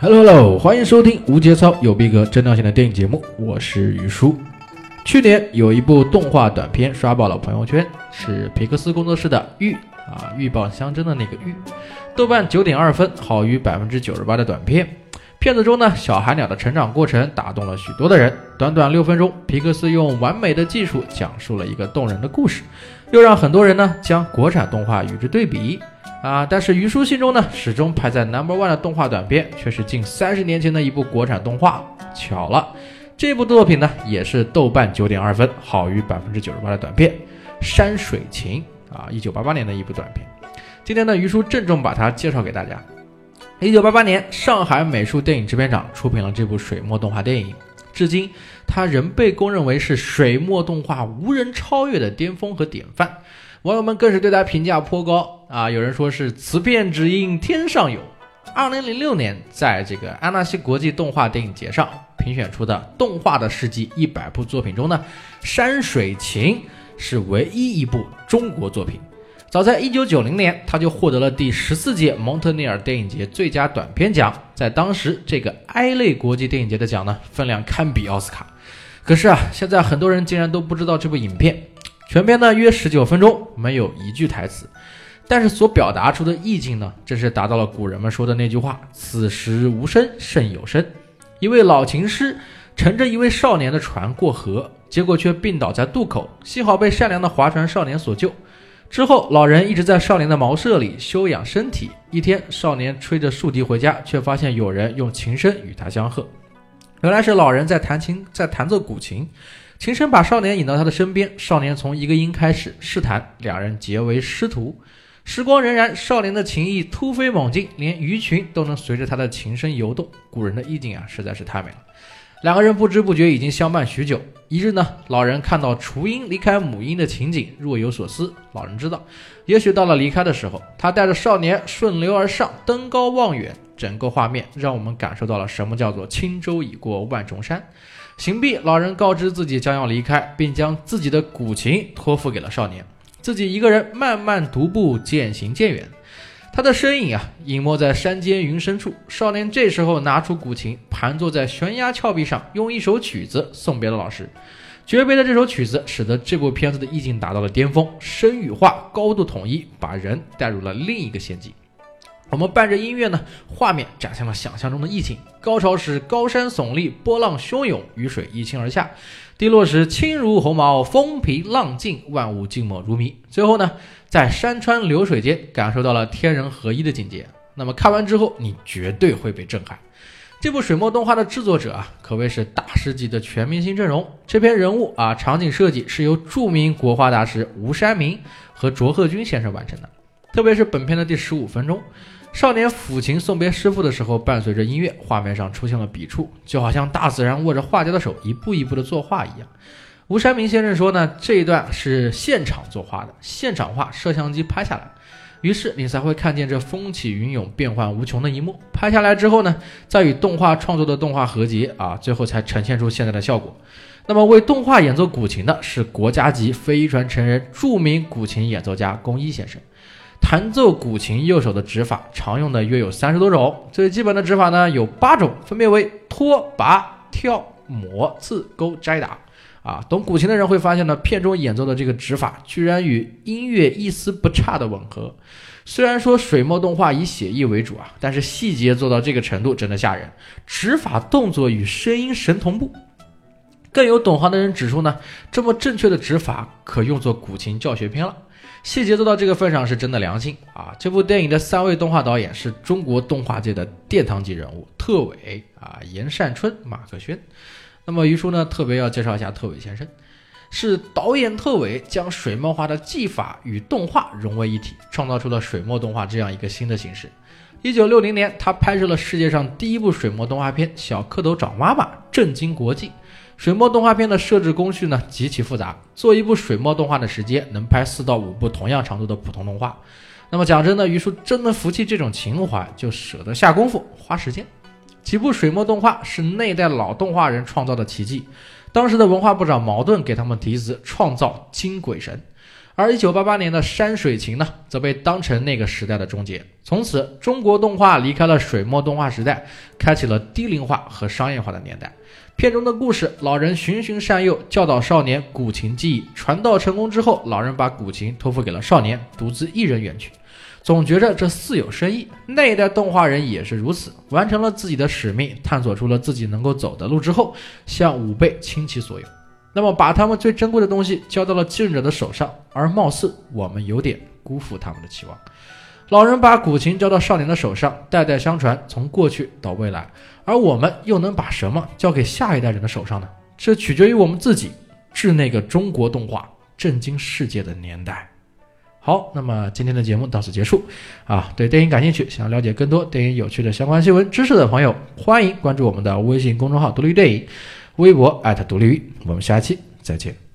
Hello 喽欢迎收听无节操有逼格真亮性的电影节目，我是于叔。去年有一部动画短片刷爆了朋友圈，是皮克斯工作室的《玉》啊，鹬蚌相争的那个玉，豆瓣九点二分，好于百分之九十八的短片。片子中呢，小海鸟的成长过程打动了许多的人。短短六分钟，皮克斯用完美的技术讲述了一个动人的故事，又让很多人呢将国产动画与之对比。啊，但是于叔心中呢，始终排在 number one 的动画短片，却是近三十年前的一部国产动画。巧了，这部作品呢，也是豆瓣九点二分，好于百分之九十八的短片《山水情》啊，一九八八年的一部短片。今天呢，于叔郑重把它介绍给大家。一九八八年，上海美术电影制片厂出品了这部水墨动画电影，至今它仍被公认为是水墨动画无人超越的巅峰和典范。网友们更是对他评价颇高啊！有人说是此片只应天上有。二零零六年，在这个安纳西国际动画电影节上评选出的动画的世纪一百部作品中呢，《山水情》是唯一一部中国作品。早在一九九零年，他就获得了第十四届蒙特利尔电影节最佳短片奖。在当时，这个 I 类国际电影节的奖呢，分量堪比奥斯卡。可是啊，现在很多人竟然都不知道这部影片。全片呢约十九分钟，没有一句台词，但是所表达出的意境呢，真是达到了古人们说的那句话：“此时无声胜有声。”一位老琴师乘着一位少年的船过河，结果却病倒在渡口，幸好被善良的划船少年所救。之后，老人一直在少年的茅舍里休养身体。一天，少年吹着竖笛回家，却发现有人用琴声与他相和，原来是老人在弹琴，在弹奏古琴。琴声把少年引到他的身边，少年从一个音开始试弹，两人结为师徒。时光荏苒，少年的情意突飞猛进，连鱼群都能随着他的琴声游动。古人的意境啊，实在是太美了。两个人不知不觉已经相伴许久。一日呢，老人看到雏鹰离开母鹰的情景，若有所思。老人知道，也许到了离开的时候，他带着少年顺流而上，登高望远，整个画面让我们感受到了什么叫做轻舟已过万重山。行毕，老人告知自己将要离开，并将自己的古琴托付给了少年，自己一个人慢慢独步，渐行渐远。他的身影啊，隐没在山间云深处。少年这时候拿出古琴，盘坐在悬崖峭壁上，用一首曲子送别了老师。诀别的这首曲子，使得这部片子的意境达到了巅峰，声与画高度统一，把人带入了另一个仙境。我们伴着音乐呢，画面展现了想象中的意境。高潮时高山耸立，波浪汹涌，雨水一倾而下；低落时轻如鸿毛，风平浪静，万物静默如谜。最后呢，在山川流水间感受到了天人合一的境界。那么看完之后，你绝对会被震撼。这部水墨动画的制作者啊，可谓是大师级的全明星阵容。这篇人物啊，场景设计是由著名国画大师吴山明和卓鹤军先生完成的。特别是本片的第十五分钟。少年抚琴送别师傅的时候，伴随着音乐，画面上出现了笔触，就好像大自然握着画家的手，一步一步的作画一样。吴山明先生说呢，这一段是现场作画的，现场画，摄像机拍下来，于是你才会看见这风起云涌、变幻无穷的一幕。拍下来之后呢，再与动画创作的动画合集啊，最后才呈现出现在的效果。那么为动画演奏古琴的是国家级非遗传承人、著名古琴演奏家龚一先生。弹奏古琴，右手的指法常用的约有三十多种。最基本的指法呢有八种，分别为托、拔、跳、抹、刺、勾、摘、打。啊，懂古琴的人会发现呢，片中演奏的这个指法居然与音乐一丝不差的吻合。虽然说水墨动画以写意为主啊，但是细节做到这个程度真的吓人。指法动作与声音神同步。更有懂行的人指出呢，这么正确的指法可用作古琴教学片了。细节做到这个份上是真的良心啊！这部电影的三位动画导演是中国动画界的殿堂级人物，特伟啊、严善春、马克轩。那么于叔呢，特别要介绍一下特伟先生，是导演特伟将水墨画的技法与动画融为一体，创造出了水墨动画这样一个新的形式。一九六零年，他拍摄了世界上第一部水墨动画片《小蝌蚪找妈妈》，震惊国际。水墨动画片的设置工序呢极其复杂，做一部水墨动画的时间能拍四到五部同样长度的普通动画。那么讲真的，于叔真的服气这种情怀，就舍得下功夫花时间。几部水墨动画是那代老动画人创造的奇迹，当时的文化部长茅盾给他们题词“创造金鬼神”，而一九八八年的《山水情》呢，则被当成那个时代的终结。从此，中国动画离开了水墨动画时代，开启了低龄化和商业化的年代。片中的故事，老人循循善诱，教导少年古琴技艺。传道成功之后，老人把古琴托付给了少年，独自一人远去。总觉着这似有深意。那一代动画人也是如此，完成了自己的使命，探索出了自己能够走的路之后，向吾辈倾其所有。那么，把他们最珍贵的东西交到了继任者的手上，而貌似我们有点辜负他们的期望。老人把古琴交到少年的手上，代代相传，从过去到未来。而我们又能把什么交给下一代人的手上呢？这取决于我们自己，致那个中国动画震惊世界的年代。好，那么今天的节目到此结束。啊，对电影感兴趣，想了解更多电影有趣的相关新闻知识的朋友，欢迎关注我们的微信公众号“独立电影”，微博独立鱼。我们下期再见。